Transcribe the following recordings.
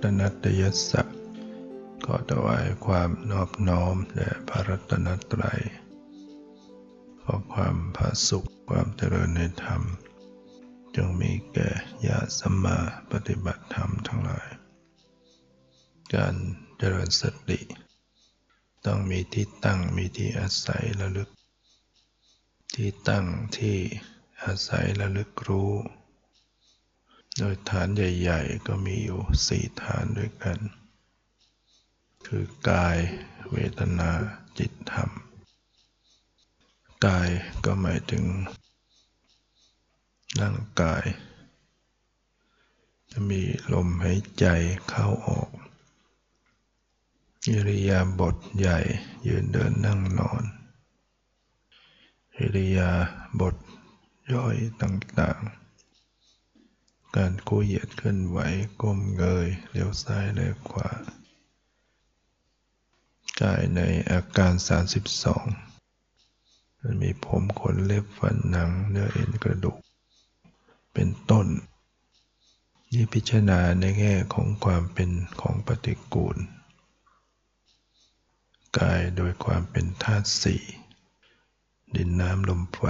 รัตนัตยสักขอถวายความนอบน้อมแด่พระรัตนตรัย ขอความผาสุขความเจริญในธรรม จงมีแก่ญาติสัมมาปฏิบัติธรรมทั้งหลาย การเจริญสติ ต้องมีที่ตั้งมีที่อาศัยระลึก ที่ตั้งที่อาศัยระลึกรู้ โดยฐานใหญ่ ๆ ก็มีอยู่สี่ฐานด้วยกัน คือกาย เวทนา จิตธรรม กายก็หมายถึงร่างกาย จะมีลมหายใจเข้าออก อิริยาบถใหญ่ ยืนเดินนั่งนอน อิริยาบถย่อยต่างๆ การกู้เหยียดเคลื่อนไหวก้มเงยเลี้ยวซ้ายเลี้ยวขวากายในอาการ 32 มันมีผมขนเล็บฟันหนังเนื้อเอ็นกระดูก เป็นต้น นี่พิจารณาในแง่ของความเป็นของปฏิกูล กายโดยความเป็นธาตุสี่ดินน้ำลมไฟ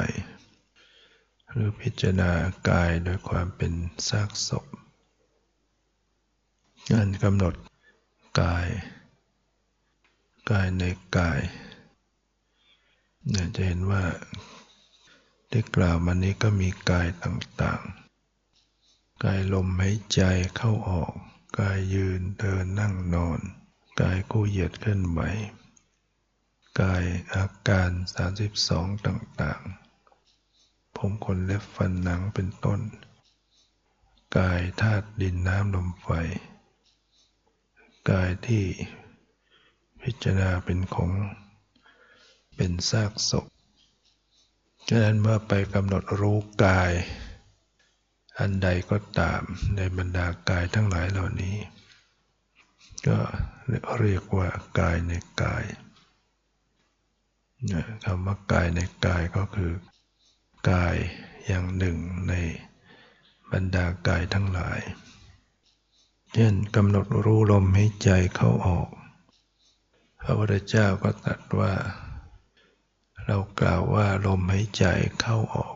หรือพิจารณากายโดยความเป็นซากศพงานกำหนดกาย กายในกายเนี่ยจะเห็นว่าได้กล่าวมานี้ก็มีกายต่างๆ กายลมหายใจเข้าออก กายยืนเดินนั่งนอน กายกู้เหยียดเคลื่อนไหว กายอาการ 32 ต่างๆ ผมขนเล็บฟันหนังเป็นต้น กายธาตุดินน้ำลมไฟ กายที่พิจารณาเป็นของเป็นซากศพฉะนั้นเมื่อไปกำหนดรู้กาย อันใดก็ตามในบรรดากายทั้งหลายเหล่านี้ ก็เรียกว่ากายในกายคำว่ากายในกายก็คือ กายอย่างหนึ่งในบรรดากายทั้งหลายเช่นกำหนดรู้ลมให้ใจเข้าออก พระพุทธเจ้าก็ตรัสว่า เรากล่าวว่าลมหายใจเข้าออก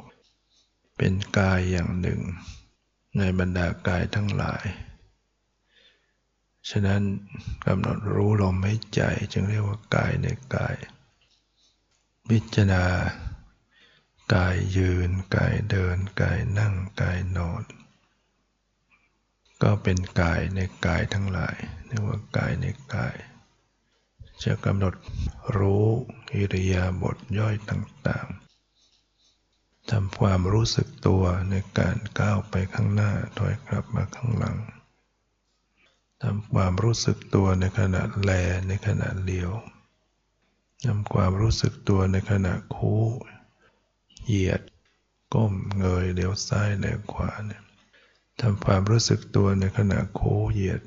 เป็นกายอย่างหนึ่ง ในบรรดากายทั้งหลาย ฉะนั้นกำหนดรู้ลมหายใจจึงเรียกว่ากายในกาย พิจารณา กายยืนกายเดินกายนั่งกายนอน ก็เป็นกายในกายทั้งหลายเรียกว่ากายในกาย จะกำหนดรู้อิริยาบถย่อยต่างๆทำความรู้สึกตัวในการก้าวไปข้างหน้าถอยกลับมาข้างหลังทำความรู้สึกตัวในขณะแลในขณะเลี้ยวทำความรู้สึกตัวในขณะคู่ เหยียด ก้มเงยเลี้ยวซ้ายเลี้ยวขวาเนี่ยทำความรู้สึกตัวในขณะโค้เหยียด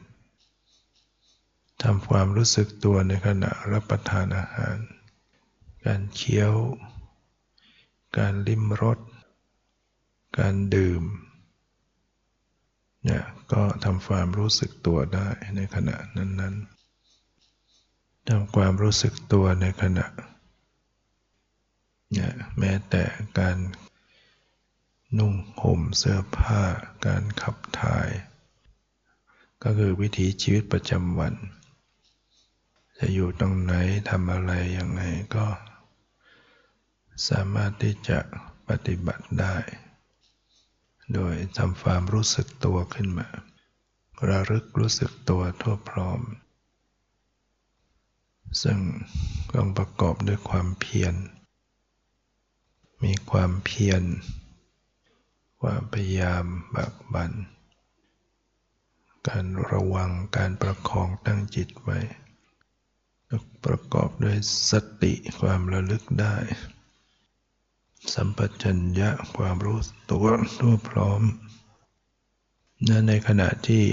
ทำความรู้สึกตัวในขณะรับประทานอาหาร การเคี้ยว การลิ้มรส การดื่ม เนี่ยก็ทำความรู้สึกตัวได้ในขณะนั้นๆทำความรู้สึกตัวในขณะ แม้แต่การนุ่งห่มเสื้อผ้า การขับถ่าย ก็คือวิถีชีวิตประจำวัน จะอยู่ตรงไหนทำอะไรยังไงก็ สามารถที่จะปฏิบัติได้ โดยทำความรู้สึกตัวขึ้นมา ระลึกรู้สึกตัวทั่วพร้อม ซึ่งต้องประกอบด้วยความเพียร มีความเพียร ความพยายามบักบัน การระวังการประคองตั้งจิตไว้ประกอบด้วยสติความระลึกได้ สัมปชัญญะความรู้ตัวทั่วพร้อมนั่นในขณะที่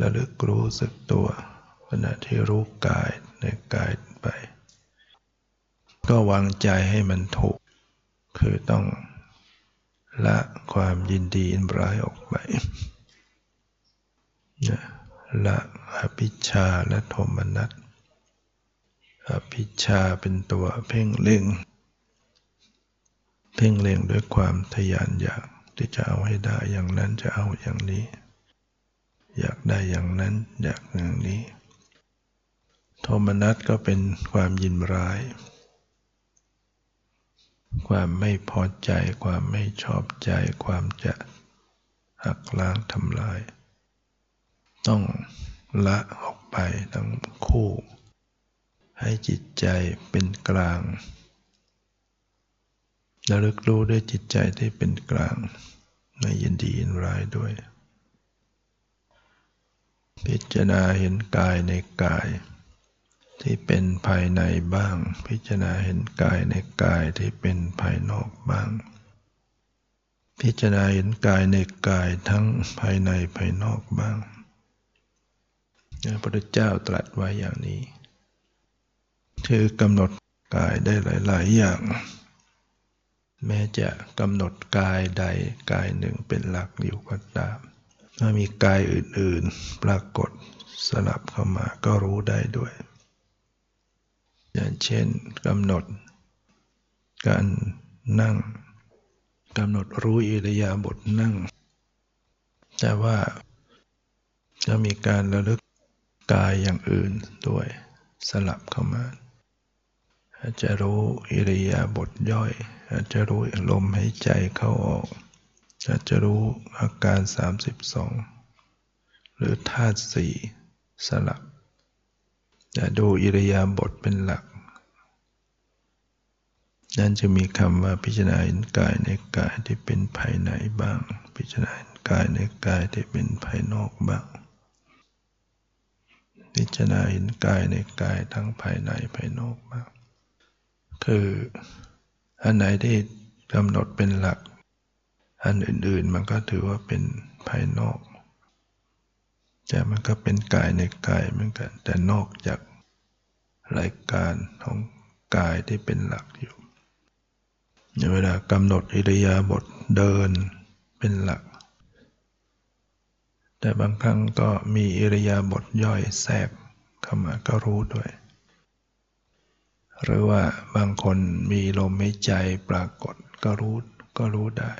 ระลึกรู้สึกตัว ขณะที่รู้กายในกายไป ก็วางใจให้มันถูก คือต้องละความยินดีอินร้ายออกไปนะละอภิชาและโทมนัสอภิชาเป็นตัวเพ่งเล็ง เพ่งเล็งด้วยความทยานอยากที่จะเอาให้ได้อย่างนั้นจะเอาอย่างนี้ อยากได้อย่างนั้นอยากอย่างนี้ โทมนัสก็เป็นความยินร้าย ความไม่พอใจ ความไม่ชอบใจ ความจะหักล้างทำลาย ต้องละออกไปทั้งคู่ ให้จิตใจเป็นกลางระลึกรู้ด้วยจิตใจที่เป็นกลาง ไม่ยินดียินร้ายด้วย พิจารณาเห็นกายในกาย ที่เป็นภายในบ้าง พิจารณาเห็นกายในกายที่เป็นภายนอกบ้าง พิจารณาเห็นกายในกายทั้งภายในภายนอกบ้างพระพุทธเจ้าตรัสไว้อย่างนี้ คือกำหนดกายได้หลาย ๆ อย่าง แม้จะกำหนดกายใดกายหนึ่งเป็นหลักอยู่ก็ตามถ้ามีกายอื่น ๆ ปรากฏสลับเข้ามาก็รู้ได้ด้วย อย่างเช่นกำหนด การนั่งกำหนดรู้อิริยาบถนั่ง แต่ว่าจะมีการระลึกกายอย่างอื่นด้วยสลับเข้ามาอาจจะรู้อิริยาบถย่อย อาจจะรู้ลมหายใจเข้าออก อาจจะรู้อาการ 32 หรือธาตุสี่สลับ ดูอิริยาบถเป็นหลัก นั่นจะมีคำว่าพิจารณาเห็นกายในกายที่เป็นภายในบ้าง พิจารณาเห็นกายในกายที่เป็นภายนอกบ้าง พิจารณาเห็นกายในกายทั้งภายในภายนอกบ้าง คืออันไหนที่กำหนดเป็นหลัก อันอื่นๆมันก็ถือว่าเป็นภายนอก แต่มันก็เป็นกายในกายเหมือนกัน แต่นอกจากรายการของกายที่เป็นหลักอยู่เวลากำหนดอิริยาบถเดินเป็นหลัก แต่บางครั้งก็มีอิริยาบถย่อยแทรกเข้ามาก็รู้ด้วย หรือว่าบางคนมีลมหายใจปรากฏก็รู้ก็รู้ได้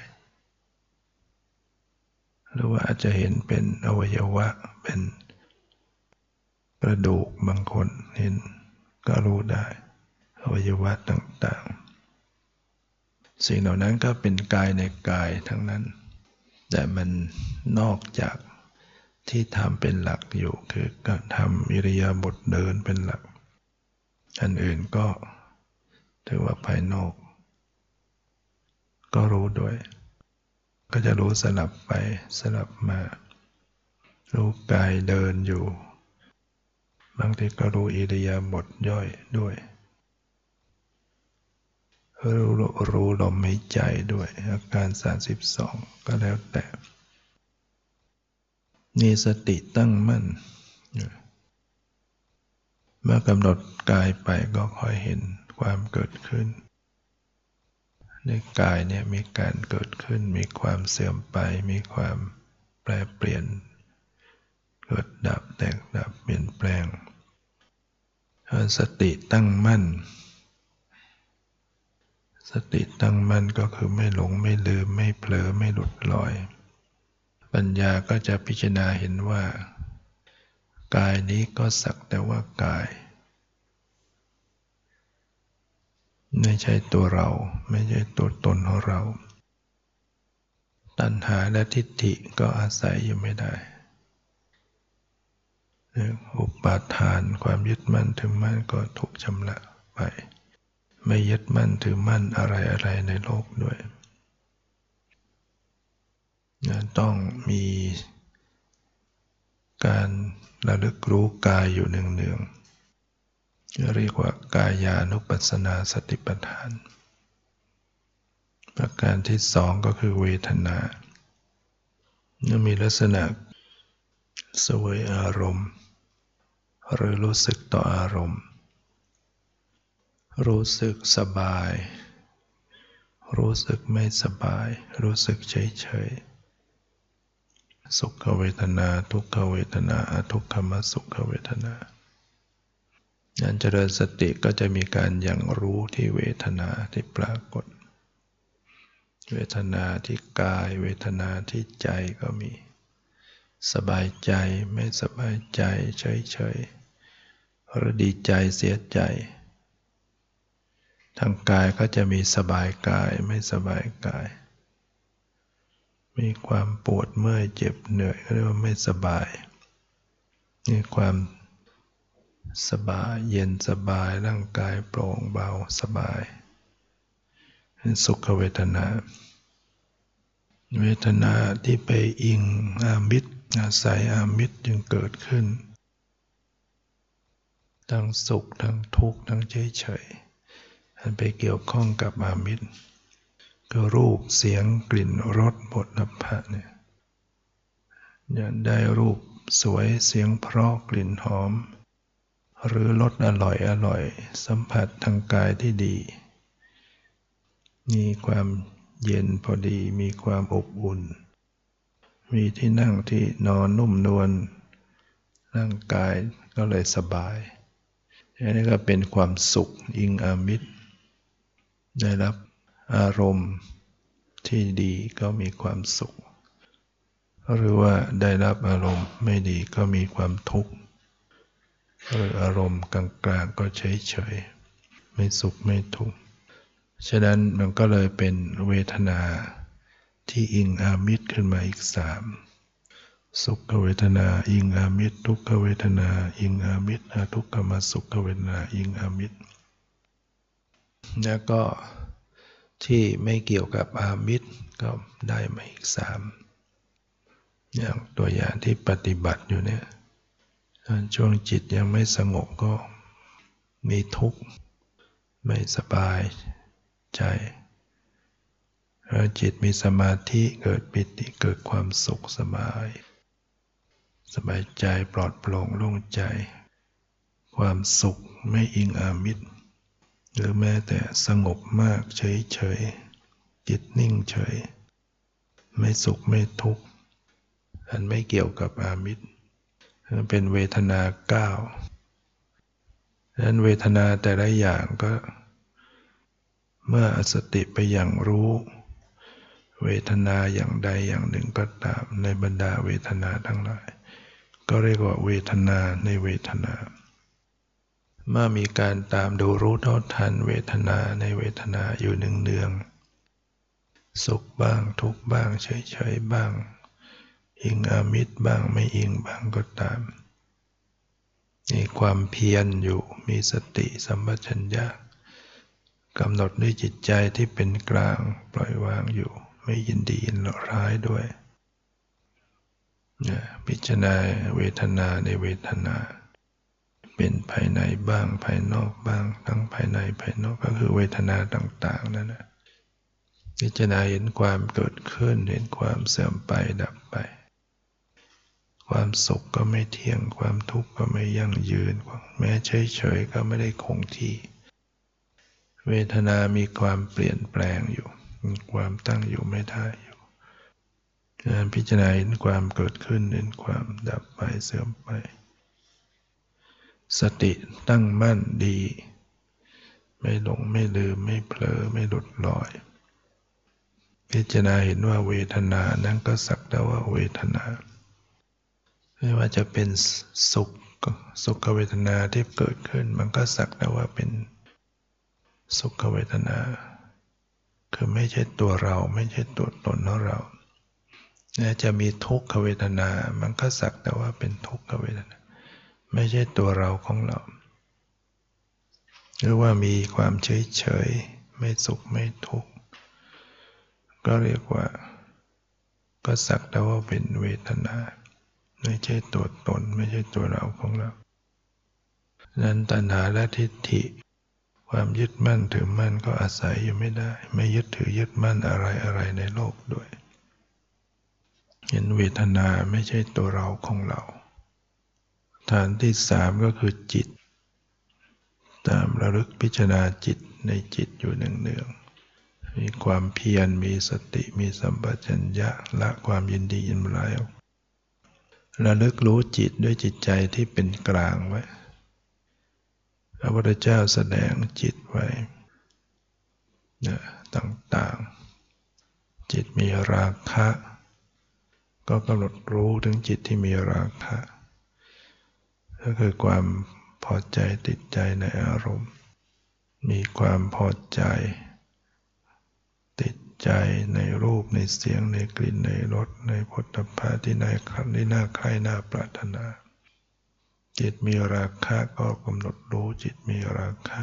หรือว่าอาจจะเห็นเป็นอวัยวะเป็นกระดูกบางคนเห็นก็รู้ได้อวัยวะต่างๆ สิ่งเหล่านั้นก็เป็นกายในกายทั้งนั้น แต่มันนอกจากที่ทำเป็นหลักอยู่คือการทำอิริยาบถเดินเป็นหลัก อันอื่นก็ถือว่าภายนอก ก็รู้ด้วย ก็จะรู้สลับไปสลับมา รู้กายเดินอยู่ บางทีก็รู้อิริยาบถย่อยด้วย รู้รู้ลมหายใจด้วยอาการ 32 ก็แล้วแต่มีสติตั้งมั่น เมื่อกำหนดกายไปก็คอยเห็นความเกิดขึ้น ในกายเนี่ยมีการเกิดขึ้น มีความเสื่อมไป มีความแปรเปลี่ยน เกิดดับแตกดับเปลี่ยนแปลงสติตั้งมั่น สติตั้งมั่นก็คือไม่หลงไม่ลืมไม่เผลอไม่หลุดลอย ปัญญาก็จะพิจารณาเห็นว่า กายนี้ก็สักแต่ว่ากาย ไม่ใช่ตัวเรา ไม่ใช่ตัวตนของเรา ตัณหาและทิฏฐิก็อาศัยอยู่ไม่ได้อุปาทานความยึดมั่นถือมั่นก็ถูกชำระไป ไม่ยึดมั่นถือมั่นอะไรอะไรในโลกด้วย ต้องมีการระลึกรู้กายอยู่เนืองๆ เรียกว่ากายานุปัสสนาสติปัฏฐาน ประการที่สองก็คือเวทนาจะมีลักษณะสวยอารมณ์ หรือรู้สึกต่ออารมณ์ รู้สึกสบาย รู้สึกไม่สบาย รู้สึกเฉยๆสุขเวทนา ทุกขเวทนา อทุกขมสุขเวทนา การเจริญสติก็จะมีการอย่างรู้ที่เวทนาที่ปรากฏ เวทนาที่กาย เวทนาที่ใจก็มี สบายใจไม่สบายใจเฉยๆหรือดีใจเสียใจ ทางกายก็จะมีสบายกายไม่สบายกาย มีความปวดเมื่อยเจ็บเหนื่อยเรียกว่าไม่สบาย มีความ สบายเย็นสบายร่างกายโปร่งเบาสบาย สุขเวทนา เวทนาที่ไปอิงอามิตรอาศัยอามิตรจึงเกิดขึ้น ทั้งสุขทั้งทุกข์ทั้งเฉยเฉยอันไปเกี่ยวข้องกับอามิตรคือรูปเสียงกลิ่นรสบทนภะเนี่ยได้รูปสวยเสียงเพราะกลิ่นหอม หรือรสอร่อยอร่อย สัมผัสทางกายที่ดี มีความเย็นพอดีมีความอบอุ่น มีที่นั่งที่นอนนุ่มนวลร่างกายก็เลยสบายอันนี้ก็เป็นความสุขอิงอามิตร ได้รับอารมณ์ที่ดีก็มีความสุข หรือว่าได้รับอารมณ์ไม่ดีก็มีความทุกข์ หรืออารมณ์กลางๆก็เฉยๆ ไม่สุขไม่ทุกข์ ฉะนั้นมันก็เลยเป็นเวทนาที่อิงอามิตรขึ้นมาอีกสาม สุขเวทนาอิงอามิตร ทุกขเวทนา อิงอามิตรทุกขมาสุขเวทนาอิงอามิตร แล้วก็ที่ไม่เกี่ยวกับอามิตรก็ได้มาอีกสาม อย่างตัวอย่างที่ปฏิบัติอยู่เนี่ย ช่วงจิตยังไม่สงบก็มีทุกข์ ไม่สบายใจพอจิตมีสมาธิเกิดปิติเกิดความสุขสบาย สบายใจปลอดโปร่งโล่งใจ ความสุขไม่อิงอามิตร หรือแม้แต่สงบมากเฉยเฉยจิตนิ่งเฉย ไม่สุขไม่ทุกข์อันไม่เกี่ยวกับอามิตร เป็นเวทนาเก้าดังนั้นเวทนาแต่ละอย่างก็ เมื่อสติไปอย่างรู้ เวทนาอย่างใดอย่างหนึ่งก็ตามในบรรดาเวทนาทั้งหลาย ก็เรียกว่าเวทนาในเวทนา เมื่อมีการตามดูรู้เท่าทันเวทนาในเวทนาอยู่หนึ่งเนืองสุขบ้างทุกบ้างเฉยๆบ้าง อิงอามิตรบ้างไม่อิงบ้างก็ตาม มีความเพียรอยู่มีสติสัมปชัญญะกำหนดด้วยจิตใจที่เป็นกลางปล่อยวางอยู่ ไม่ยินดียินร้ายด้วยพิจารณาเวทนาในเวทนา เป็นภายในบ้างภายนอกบ้าง ทั้งภายในภายนอกก็คือเวทนาต่างๆนั่นนะพิจารณาเห็นความเกิดขึ้นเห็นความเสื่อมไปดับไป ความสุขก็ไม่เที่ยง ความทุกข์ก็ไม่ยั่งยืน แม้เฉยๆก็ไม่ได้คงที่ เวทนามีความเปลี่ยนแปลงอยู่ มีความตั้งอยู่ไม่ได้อยู่การพิจารณาเห็นความเกิดขึ้นเห็นความดับไปเสื่อมไป สติตั้งมั่นดี ไม่หลงไม่ลืมไม่เผลอไม่หลุดลอย พิจารณาเห็นว่าเวทนานั้นก็สักแต่ว่าเวทนา ไม่ว่าจะเป็นสุขสุขเวทนาที่เกิดขึ้น มันก็สักแต่ว่าเป็นสุขเวทนา คือไม่ใช่ตัวเราไม่ใช่ตัวตนของเราและจะมีทุกขเวทนา มันก็สักแต่ว่าเป็นทุกขเวทนา ไม่ใช่ตัวเราของเรา หรือว่ามีความเฉยเฉยไม่สุขไม่ทุกข์ ก็เรียกว่า ก็สักแต่ว่าเป็นเวทนา ไม่ใช่ตัวตน ไม่ใช่ตัวเราของเรานั้นตัณหาและทิฏฐิ ความยึดมั่นถือมั่นก็อาศัยอยู่ไม่ได้ ไม่ยึดถือยึดมั่นอะไรอะไรในโลกด้วย เห็นเวทนาไม่ใช่ตัวเราของเรา ฐานที่สามก็คือจิต ตามระลึกพิจารณาจิตในจิตอยู่หนึ่งเนืองมีความเพียรมีสติมีสัมปชัญญะละความยินดียินร้าย ระลึกรู้จิตด้วยจิตใจที่เป็นกลางไว้ พระพุทธเจ้าแสดงจิตไว้นะต่างๆ จิตมีราคะ ก็กำหนดรู้ถึงจิตที่มีราคะ ก็คือความพอใจติดใจในอารมณ์ มีความพอใจ ใจในรูปในเสียงในกลิ่นในรสในผลตภะที่ในคันที่น่าใคร่น่าปรารถนา จิตมีราคะก็กำหนดรู้จิตมีราคะ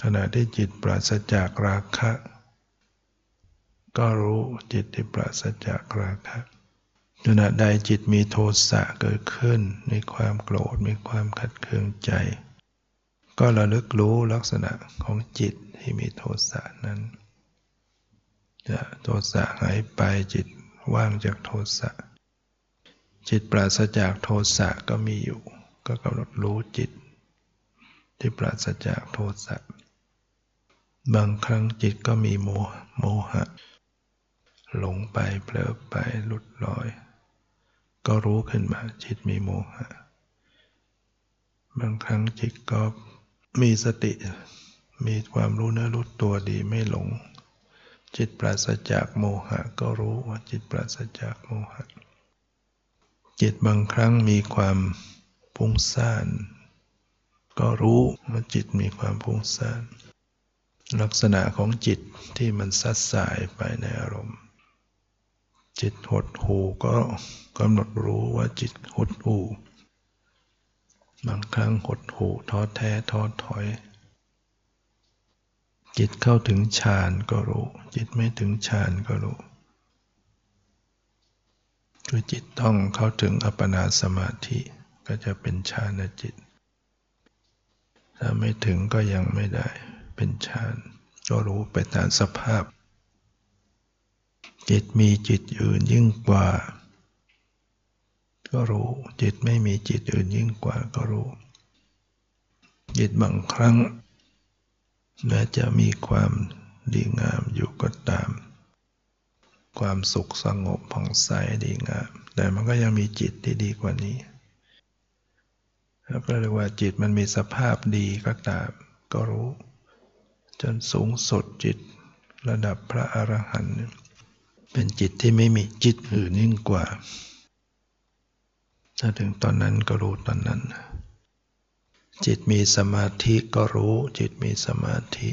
ขณะที่จิตปราศจากราคะ ก็รู้จิตที่ปราศจากราคะขณะใดจิตมีโทสะเกิดขึ้น มีความโกรธมีความขัดเคืองใจ ก็ระลึกรู้ลักษณะของจิตที่มีโทสะนั้น โทสะหายไปจิตว่างจากโทสะ จิตปราศจากโทสะก็มีอยู่ ก็กำหนดรู้จิต ที่ปราศจากโทสะ บางครั้งจิตก็มีโมโมหะ หลงไปเผลอไปหลุดลอย ก็รู้ขึ้นมาจิตมีโมหะ บางครั้งจิตก็มีสติ มีความรู้เนื้อรู้ตัวดีไม่หลง จิตปราศจากโมหะก็รู้ว่าจิตปราศจากโมหะ จิตบางครั้งมีความพุ่งซ่าน ก็รู้ว่าจิตมีความพุ่งซ่าน ลักษณะของจิตที่มันซัดสายไปในอารมณ์ จิตหดหูก็กำหนดรู้ว่าจิตหดหูบางครั้งหดหูท้อแท้ท้อถอย จิตเข้าถึงฌานก็รู้ จิตไม่ถึงฌานก็รู้ คือจิตต้องเข้าถึงอัปปนาสมาธิก็จะเป็นฌานจิต ถ้าไม่ถึงก็ยังไม่ได้เป็นฌาน ก็รู้ไปตามสภาพ จิตมีจิตอื่นยิ่งกว่า ก็รู้ จิตไม่มีจิตอื่นยิ่งกว่าก็รู้ จิตบางครั้ง แม้จะมีความดีงามอยู่ก็ตาม ความสุขสงบผ่องใสดีงาม แต่มันก็ยังมีจิตที่ดีกว่านี้แล้วก็เรียกว่าจิตมันมีสภาพดีก็ตาม ก็รู้ จนสูงสุดจิตระดับพระอรหันต์เป็นจิตที่ไม่มีจิตอื่นยิ่งกว่า ถ้าถึงตอนนั้นก็รู้ตอนนั้น จิตมีสมาธิก็รู้จิตมีสมาธิ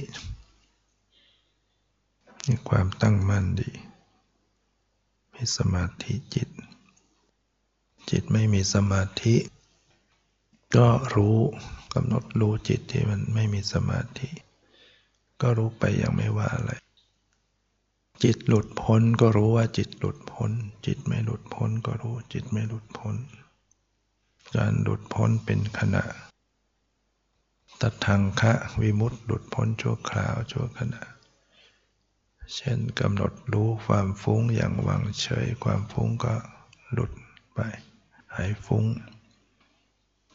มีความตั้งมั่นดี มีสมาธิจิต จิตไม่มีสมาธิ ก็รู้กำหนดรู้จิตที่มันไม่มีสมาธิ ก็รู้ไปยังไม่ว่าอะไร จิตหลุดพ้นก็รู้ว่าจิตหลุดพ้น จิตไม่หลุดพ้นก็รู้จิตไม่หลุดพ้น การหลุดพ้นเป็นขณะ ตัดทังคะวิมุตติหลุดพ้นชั่วคราวชั่วขณะ เช่นกำหนดรู้ความฟุ้งอย่างวางเฉยความฟุ้งก็หลุดไป หายฟุ้ง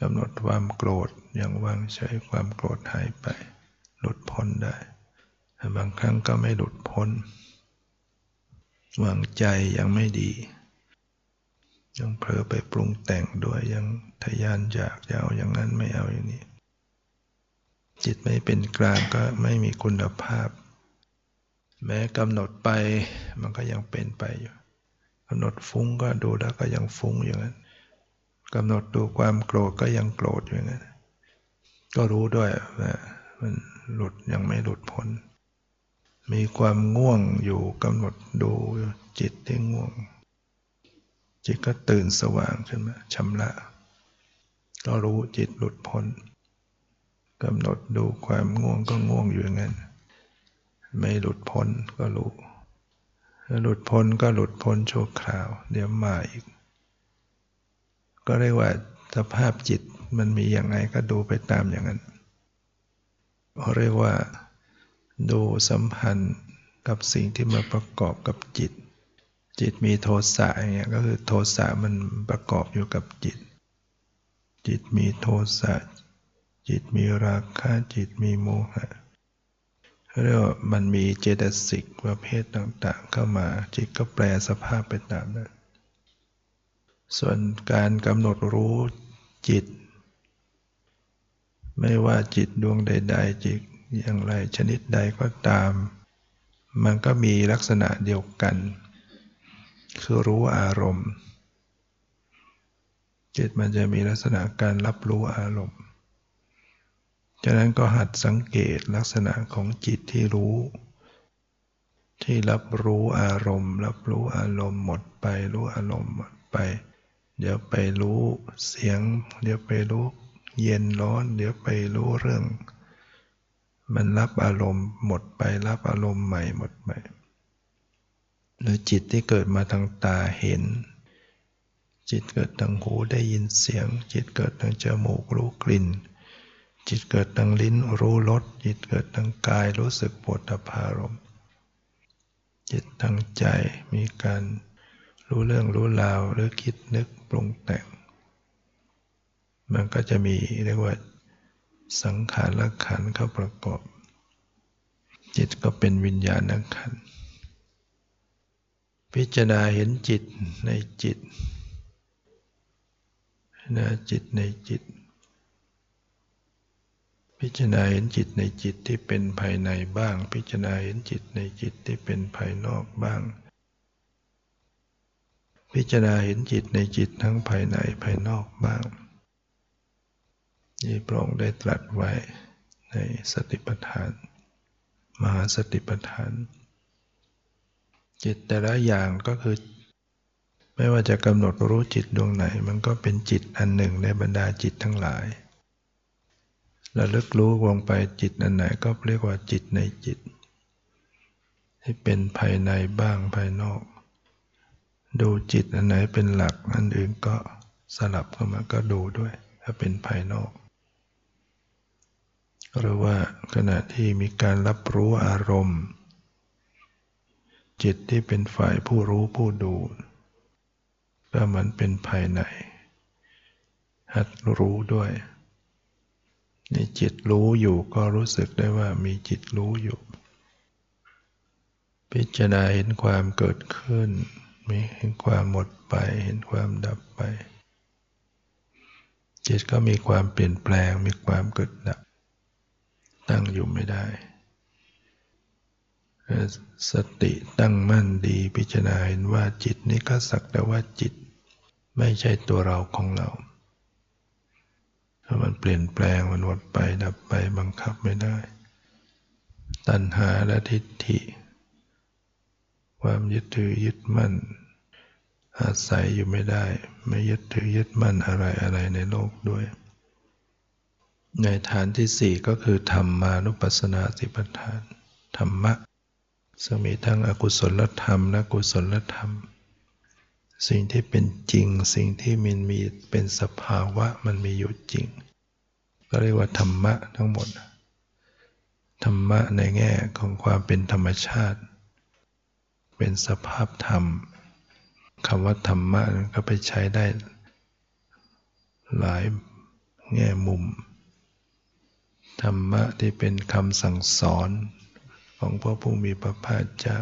กำหนดความโกรธอย่างวางเฉยความโกรธหายไป หลุดพ้นได้แต่บางครั้งก็ไม่หลุดพ้นวางใจยังไม่ดี ยังเผลอไปปรุงแต่งด้วยยังทยานอยากจะเอาอย่างนั้นไม่เอาอย่างนี้ จิตไม่เป็นกลางก็ไม่มีคุณภาพ แม้กำหนดไปมันก็ยังเป็นไปอยู่กำหนดฟุ้งก็ดูแล้วก็ยังฟุ้งอย่างนั้นกำหนดดูความโกรธก็ยังโกรธอย่างนั้น ก็รู้ด้วยว่ามันหลุดยังไม่หลุดพ้นมีความง่วงอยู่กำหนดดูจิตที่ง่วง จิตก็ตื่นสว่างขึ้นมาชำระ ก็รู้จิตหลุดพ้น กำหนดดูความง่วงก็ง่วงอยู่อย่างนั้น ไม่หลุดพ้นก็รู้ หลุดพ้นก็หลุดพ้นชั่วคราว เดี๋ยวมาอีก ก็เรียกว่าสภาพจิตมันมีอย่างไงก็ดูไปตามอย่างนั้นเรียกว่า ดูสัมพันธ์กับสิ่งที่มาประกอบกับจิต จิตมีโทสะอย่างเงี้ยก็คือโทสะมันประกอบอยู่กับจิต จิตมีโทสะ จิตมีราคะจิตมีโมหะเรียกว่ามันมีเจตสิกประเภทต่างๆ เข้ามา จิตก็แปลสภาพไปตามนั้น ส่วนการกำหนดรู้จิต ไม่ว่าจิตดวงใด ๆ จิตอย่างไรชนิดใดก็ตาม มันก็มีลักษณะเดียวกัน คือรู้อารมณ์ จิตมันจะมีลักษณะการรับรู้อารมณ์ ฉะนั้นก็หัดสังเกตลักษณะของจิตที่รู้ ที่รับรู้อารมณ์ รับรู้อารมณ์หมดไป รู้อารมณ์หมดไป เดี๋ยวไปรู้เสียง เดี๋ยวไปรู้เย็นร้อน เดี๋ยวไปรู้เรื่อง มันรับอารมณ์หมดไปรับอารมณ์ใหม่หมดไปหรือจิตที่เกิดมาทางตาเห็น จิตเกิดทางหูได้ยินเสียง จิตเกิดทางจมูกรู้กลิ่น จิตเกิดทางลิ้นรู้รสจิตเกิดทางกายรู้สึกปวดตภารมจิตทางใจมีการรู้เรื่องรู้ราวหรือคิดนึกปรุงแต่ง มันก็จะมีเรียกว่าสังขารละขันเข้าประกอบ จิตก็เป็นวิญญาณขันพิจารณาเห็นจิตในจิตนะจิตในจิต พิจารณาเห็นจิตในจิตที่เป็นภายในบ้าง พิจารณาเห็นจิตในจิตที่เป็นภายนอกบ้าง พิจารณาเห็นจิตในจิตทั้งภายในภายนอกบ้างนี่พระองค์ได้ตรัสไว้ในสติปัฏฐาน มหาสติปัฏฐาน จิตแต่ละอย่างก็คือ ไม่ว่าจะกำหนดรู้จิตดวงไหน มันก็เป็นจิตอันหนึ่งในบรรดาจิตทั้งหลาย ระลึกรู้ลงไปจิตอันไหนก็เรียกว่าจิตในจิต ที่เป็นภายในบ้างภายนอก ดูจิตอันไหนเป็นหลักอันอื่นก็สลับเข้ามาก็ดูด้วย ถ้าเป็นภายนอก หรือว่าขณะที่มีการรับรู้อารมณ์ จิตที่เป็นฝ่ายผู้รู้ผู้ดู ก็มันเป็นภายในหัดรู้ด้วย นี่จิตรู้อยู่ก็รู้สึกได้ว่ามีจิตรู้อยู่ พิจารณาเห็นความเกิดขึ้น มีเห็นความหมดไป เห็นความดับไป จิตก็มีความเปลี่ยนแปลง มีความเกิดดับ ตั้งอยู่ไม่ได้สติตั้งมั่นดีพิจารณาเห็นว่าจิตนี้ก็สักแต่ว่าจิต ไม่ใช่ตัวเราของเรา มันเปลี่ยนแปลงมันหมดไปดับไปบังคับไม่ได้ ตัณหาและทิฏฐิ ความยึดถือยึดมั่น อาศัยอยู่ไม่ได้ ไม่ยึดถือยึดมั่นอะไรอะไรในโลกด้วย ในฐานที่สี่ก็คือธรรมานุปัสสนาสิปทาน ธรรมะซึ่งมีทั้งอกุศลธรรมและกุศลธรรม สิ่งที่เป็นจริง สิ่งที่มันมีเป็นสภาวะมันมีอยู่จริง ก็เรียกว่าธรรมะทั้งหมด ธรรมะในแง่ของความเป็นธรรมชาติ เป็นสภาพธรรมคำว่าธรรมะก็ไปใช้ได้ หลายแง่มุม ธรรมะที่เป็นคำสั่งสอนของพระผู้มีพระภาคเจ้า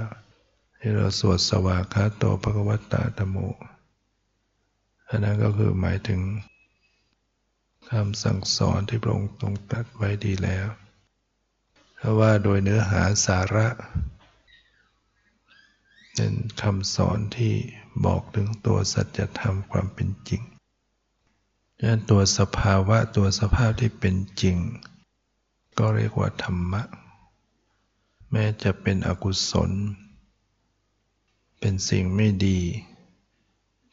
ที่เราสวดสวากาโตภควตาธโมอันนั้นก็คือหมายถึงคำสั่งสอนที่พระองค์ทรงตรัสไว้ดีแล้วเพราะว่าโดยเนื้อหาสาระ เป็นคำสอนที่บอกถึงตัวสัจธรรมความเป็นจริงดังนั้นตัวสภาวะตัวสภาพที่เป็นจริง ก็เรียกว่าธรรมะ แม้จะเป็นอกุศล เป็นสิ่งไม่ดี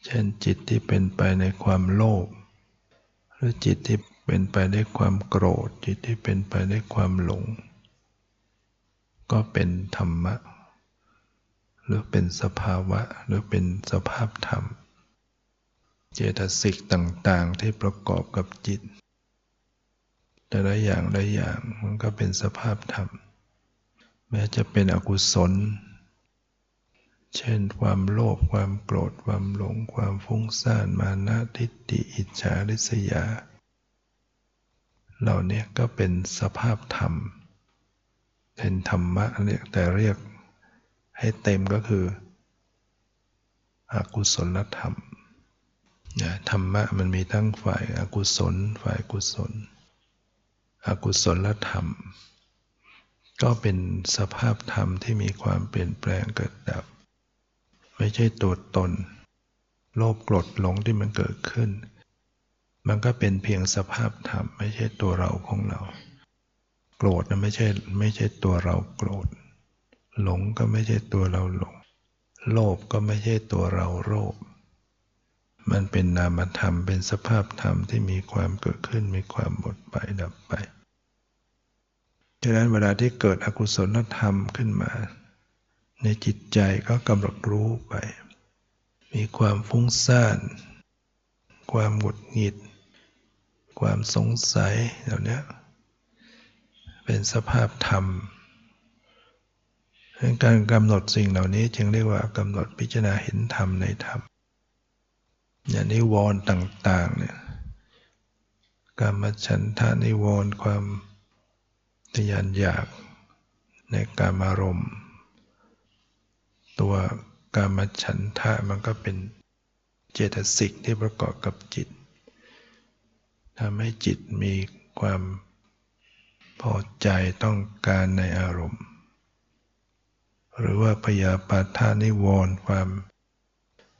เช่นจิตที่เป็นไปในความโลภ หรือจิตที่เป็นไปด้วยความโกรธ จิตที่เป็นไปด้วยความหลง ก็เป็นธรรมะ หรือเป็นสภาวะ หรือเป็นสภาพธรรม เจตสิกต่างๆที่ประกอบกับจิต แต่ละอย่างละอย่างมันก็เป็นสภาพธรรม แม้จะเป็นอกุศล เช่น ความโลภความโกรธความหลง ความฟุ้งซ่านมานะทิฏฐิอิจฉาริษยา เหล่านี้ก็เป็นสภาพธรรม เป็นธรรมะเรียกแต่เรียกให้เต็มก็คือ อกุศลธรรมธรรมะมันมีทั้งฝ่ายอากุศล ฝ่ายกุศล อกุศลธรรม ก็เป็นสภาพธรรมที่มีความเปลี่ยนแปลงเกิดดับ ไม่ใช่ตัวตน โลภโกรธหลงที่มันเกิดขึ้น มันก็เป็นเพียงสภาพธรรม ไม่ใช่ตัวเราของเรา โกรธนะไม่ใช่ไม่ใช่ตัวเราโกรธ หลงก็ไม่ใช่ตัวเราหลง โลภก็ไม่ใช่ตัวเราโลภมันเป็นนามธรรมเป็นสภาพธรรมที่มีความเกิดขึ้นมีความหมดไปดับไป ฉะนั้นเวลาที่เกิดอกุศลธรรมขึ้นมา ในจิตใจก็กำหนดรู้ไป มีความฟุ้งซ่าน ความหงุดหงิด ความสงสัยเหล่านี้เป็นสภาพธรรมการกำหนดสิ่งเหล่านี้จึงเรียกว่ากำหนดพิจารณาเห็นธรรมในธรรมอย่างนิวรณ์ต่างๆเนี่ยกรรมฉันทานิวรณ์ความทยานอยากในการอารมณ์ ตัวกรรมฉันทะมันก็เป็นเจตสิกที่ประกอบกับจิตทำให้จิตมีความพอใจต้องการในอารมณ์ หรือว่าพยาปาทานิวรณ์ความ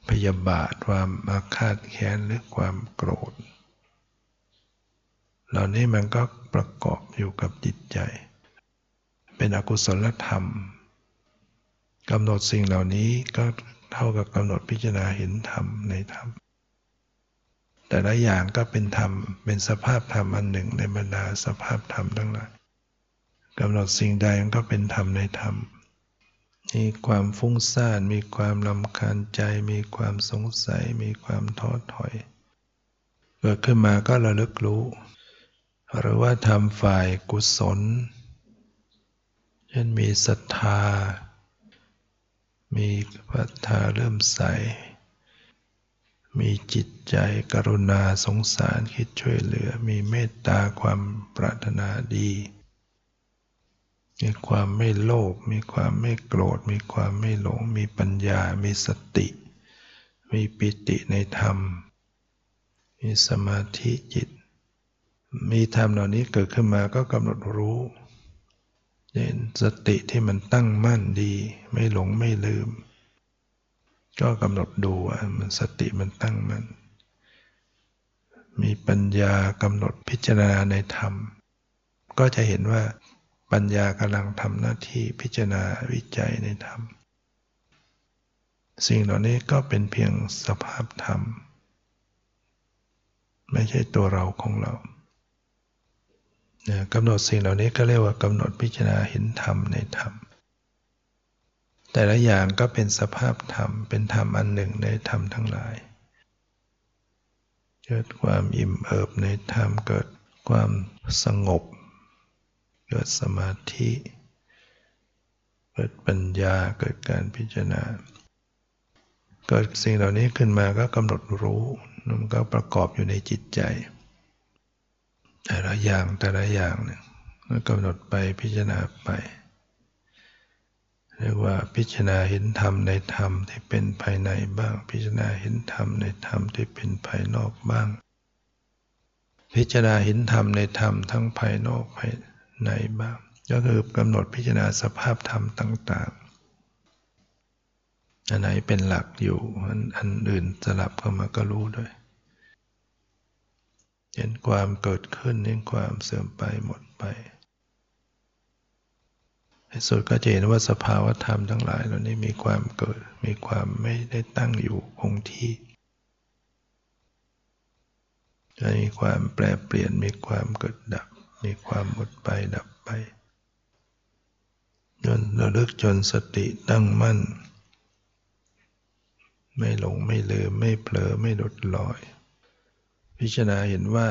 พยาบาทความอาฆาตแค้นหรือความโกรธ เหล่านี้มันก็ประกอบอยู่กับจิตใจ เป็นอกุศลธรรม กำหนดสิ่งเหล่านี้ก็เท่ากับกำหนดพิจารณาเห็นธรรมในธรรม แต่ละอย่างก็เป็นธรรม เป็นสภาพธรรมอันหนึ่งในบรรดาสภาพธรรมทั้งหลายกำหนดสิ่งใดมันก็เป็นธรรมในธรรม มีความฟุ้งซ่าน มีความลำคาญใจ มีความสงสัย มีความท้อถอย เกิดขึ้นมาก็ระลึกรู้ หรือว่าทำฝ่ายกุศลเช่นมีศรัทธา มีศรัทธาเริ่มใส มีจิตใจกรุณาสงสารคิดช่วยเหลือ มีเมตตาความปรารถนาดี มีความไม่โลภ มีความไม่โกรธ มีความไม่หลง มีปัญญา มีสติ มีปิติในธรรม มีสมาธิจิต มีธรรมเหล่านี้เกิดขึ้นมาก็กำหนดรู้ เห็นสติที่มันตั้งมั่นดี ไม่หลงไม่ลืม ก็กำหนดดูว่ามันสติมันตั้งมั่นมีปัญญากำหนดพิจารณาในธรรม ก็จะเห็นว่าปัญญากำลังทำหน้าที่พิจารณาวิจัยในธรรม สิ่งเหล่านี้ก็เป็นเพียงสภาพธรรม ไม่ใช่ตัวเราของเรา กำหนดสิ่งเหล่านี้ก็เรียกว่ากำหนดพิจารณาเห็นธรรมในธรรม แต่ละอย่างก็เป็นสภาพธรรม เป็นธรรมอันหนึ่งในธรรมทั้งหลาย เกิดความอิ่มเอิบในธรรม เกิดความสงบ เกิดสมาธิ เกิดปัญญา เกิดการพิจารณา เกิดสิ่งเหล่านี้ขึ้นมาก็กำหนดรู้มันก็ประกอบอยู่ในจิตใจ แต่ละอย่างแต่ละอย่างเนี่ยกำหนดไปพิจารณาไปเรียกว่าพิจารณาเห็นธรรมในธรรมที่เป็นภายในบ้าง พิจารณาเห็นธรรมในธรรมที่เป็นภายนอกบ้าง พิจารณาเห็นธรรมในธรรมทั้งภายนอกภายไหนบ้าง ก็คือกำหนดพิจารณาสภาพธรรมต่างๆอันไหนเป็นหลักอยู่อันอันอื่นสลับเข้ามาก็รู้ด้วย เห็นความเกิดขึ้นเห็นความเสื่อมไปหมดไปในสุดก็จะเห็นว่าสภาวธรรมทั้งหลายเหล่านี้มีความเกิด มีความไม่ได้ตั้งอยู่คงที่มีความแปรเปลี่ยนมีความเกิดดับ มีความหมดไปดับไปจนระลึกจนสติตั้งมั่น ไม่หลงไม่ลืมไม่เผลอไม่หลุดลอย พิจารณาเห็นว่า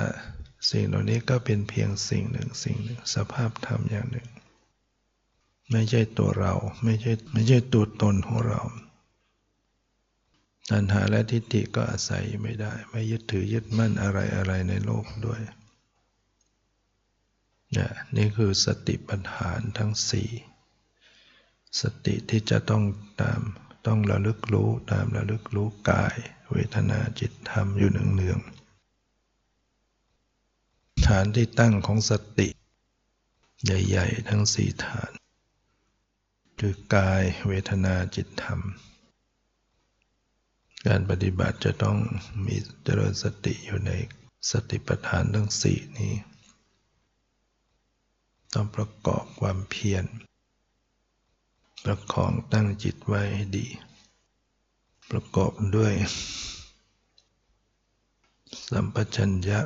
สิ่งเหล่านี้ก็เป็นเพียงสิ่งหนึ่งสิ่งหนึ่งสภาพธรรมอย่างหนึ่ง ไม่ใช่ตัวเราไม่ใช่ไม่ใช่ตัวตนของเราตัณหาและทิฏฐิก็อาศัยไม่ได้ ไม่ยึดถือยึดมั่นอะไรอะไรในโลกด้วยนี่นี่คือสติปัฏฐาทั้งสี่สติที่จะต้องตามต้องระลึกรู้ตามระลึกรู้กาย เวทนาจิตธรรมอยู่เนืองๆ ฐานที่ตั้งของสติ ใหญ่ ๆ ทั้งสี่ฐาน คือกายเวทนาจิตธรรม การปฏิบัติจะต้องมีเจริญสติอยู่ในสติปัฏฐานทั้งสี่นี้ ต้องประกอบความเพียรประคองตั้งจิตไว้ให้ดี ประกอบด้วย สัมปชัญญะ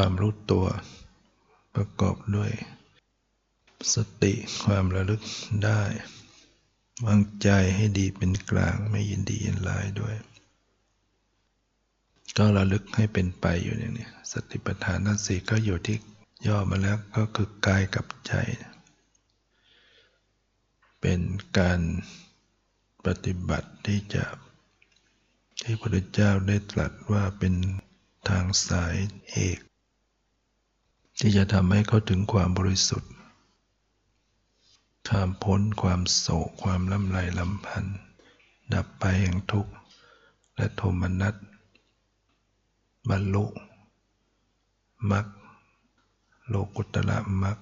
ความรู้ตัว ประกอบด้วย สติความระลึกได้ วางใจให้ดีเป็นกลางไม่ยินดียินร้ายด้วย ก็ระลึกให้เป็นไปอยู่อย่างนี้สติปัฏฐานทั้งสี่ก็อยู่ที่ย่อมาแล้วก็คือกายกับใจ เป็นการปฏิบัติที่จะที่พระพุทธเจ้าได้ตรัสว่าเป็นทางสายเอก ที่จะทำให้เขาถึงความบริสุทธิ์ข้ามพ้นความโศกความลำไรลำพันธ์ดับไปแห่งทุกข์ และโทมนัสบรรลุมรรคโลกุตละมรรค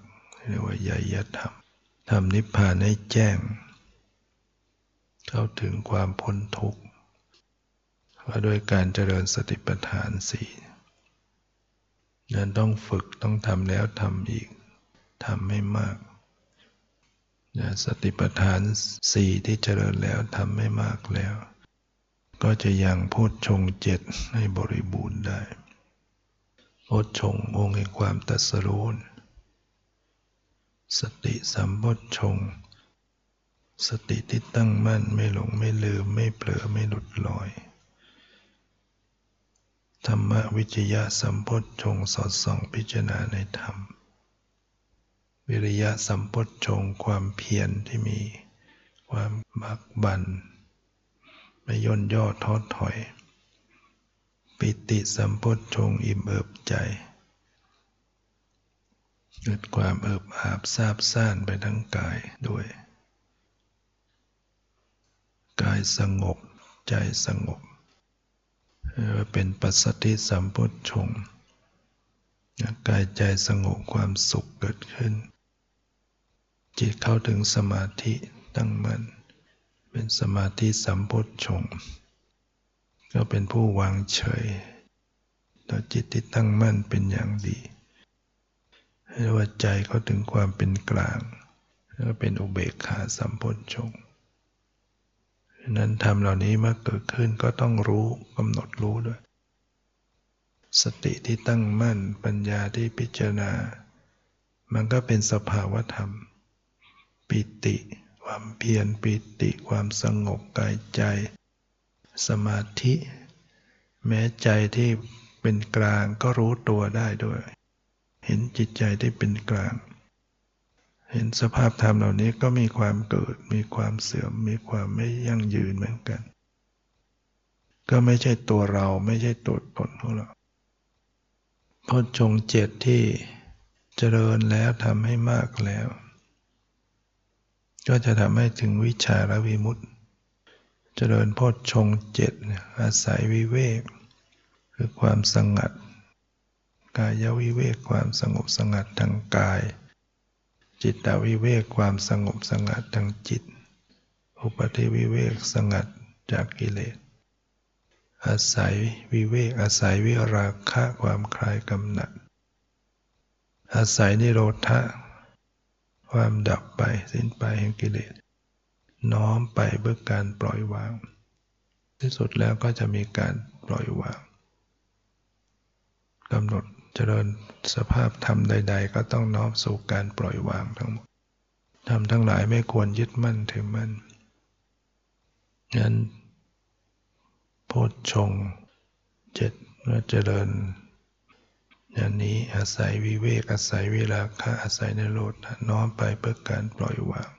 เรียกว่ายยธรรมทำนิพพานให้แจ้ง เข้าถึงความพ้นทุกข์ว่าด้วยการเจริญสติปัฏฐานสี่ นั้นต้องฝึกต้องทำแล้วทำอีกทำให้มากนะสติปัฏฐานสี่ที่เจริญแล้วทำไม่มากแล้ว ก็จะยังโพชฌงเจ็ดให้บริบูรณ์ได้โพชฌงองค์แห่งความตัสรู้สติสัมปชงสติที่ตั้งมั่นไม่หลงไม่ลืมไม่เผลอไม่หลุดลอย ธรรมวิจยะสัมปชงสอดส่องพิจารณาในธรรม วิริยะสัมปชงความเพียรที่มี ความบักบันไม่ย่นย่อท้อถอย ปิติสัมปชงอิ่มเอิบใจ เกิดความเอิบอาบซาบซ่านไปทั้งกายด้วย กายสงบใจสงบ เป็นปัสสติสัมพุทชงกายใจสงบความสุขเกิดขึ้น จิตเข้าถึงสมาธิตั้งมั่นเป็นสมาธิสัมพุทชง ก็เป็นผู้วางเฉยต่อจิตที่ตั้งมั่นเป็นอย่างดีเรียกว่าใจเขาถึงความเป็นกลางแล้วเป็นอุเบกขาสัมพนชง นั้นทำเหล่านี้เมื่อเกิดขึ้นก็ต้องรู้กำหนดรู้ด้วย สติที่ตั้งมั่นปัญญาที่พิจารณา มันก็เป็นสภาวธรรม ปิติ ความเพียรปิติความสงบกายใจ สมาธิ แม้ใจที่เป็นกลางก็รู้ตัวได้ด้วย เห็นจิตใจที่เป็นกลาง เห็นสภาพธรรมเหล่านี้ก็มีความเกิด มีความเสื่อม มีความไม่ยั่งยืนเหมือนกัน ก็ไม่ใช่ตัวเราไม่ใช่ตัวตนของเราพอจงเจตที่เจริญแล้วทำให้มากแล้ว ก็จะทำให้ถึงวิชาและวิมุตติเจริญพอชงเจ็ดอาศัยวิเวก คือความสงัด กายวิเวกความสงบสงัดทางกาย จิตตวิเวกความสงบสงัดทางจิต อุปธิวิเวกสงัดจากกิเลส อาศัยวิเวกอาศัยวิราคะความคลายกำหนัด อาศัยนิโรธะความดับไปสิ้นไปแห่งกิเลส น้อมไปเพื่อการปล่อยวาง ที่สุดแล้วก็จะมีการปล่อยวางกำหนด เจริญสภาพธรรมใด ๆ ก็ต้องน้อมสู่การปล่อยวางทั้งหมดทำทั้งหลายไม่ควรยึดมั่นถือมั่นงั้นโพชฌงเจ็ดเจริญอย่างนี้อาศัยวิเวกอาศัยเวลาคะอาศัยในโลดน้อมไปเพื่อการปล่อยวาง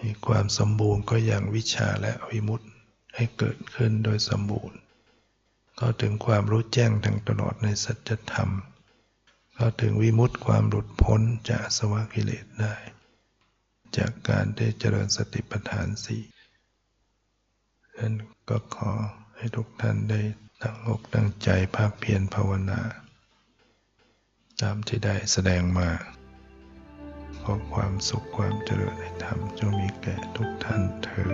มีความสมบูรณ์ก็อย่างวิชาและวิมุตติให้เกิดขึ้นโดยสมบูรณ์ เข้าถึงความรู้แจ้งทั้งตลอดในสัจธรรม เข้าถึงวิมุตติความหลุดพ้นจากสวะกิเลสได้ จากการได้เจริญสติปัฏฐานสี่นั้นก็ขอให้ทุกท่านได้ตั้งอกตั้งใจภาคเพียรภาวนา ตามที่ได้แสดงมาขอความสุขความเจริญในธรรมจงมีแก่ทุกท่านเธอ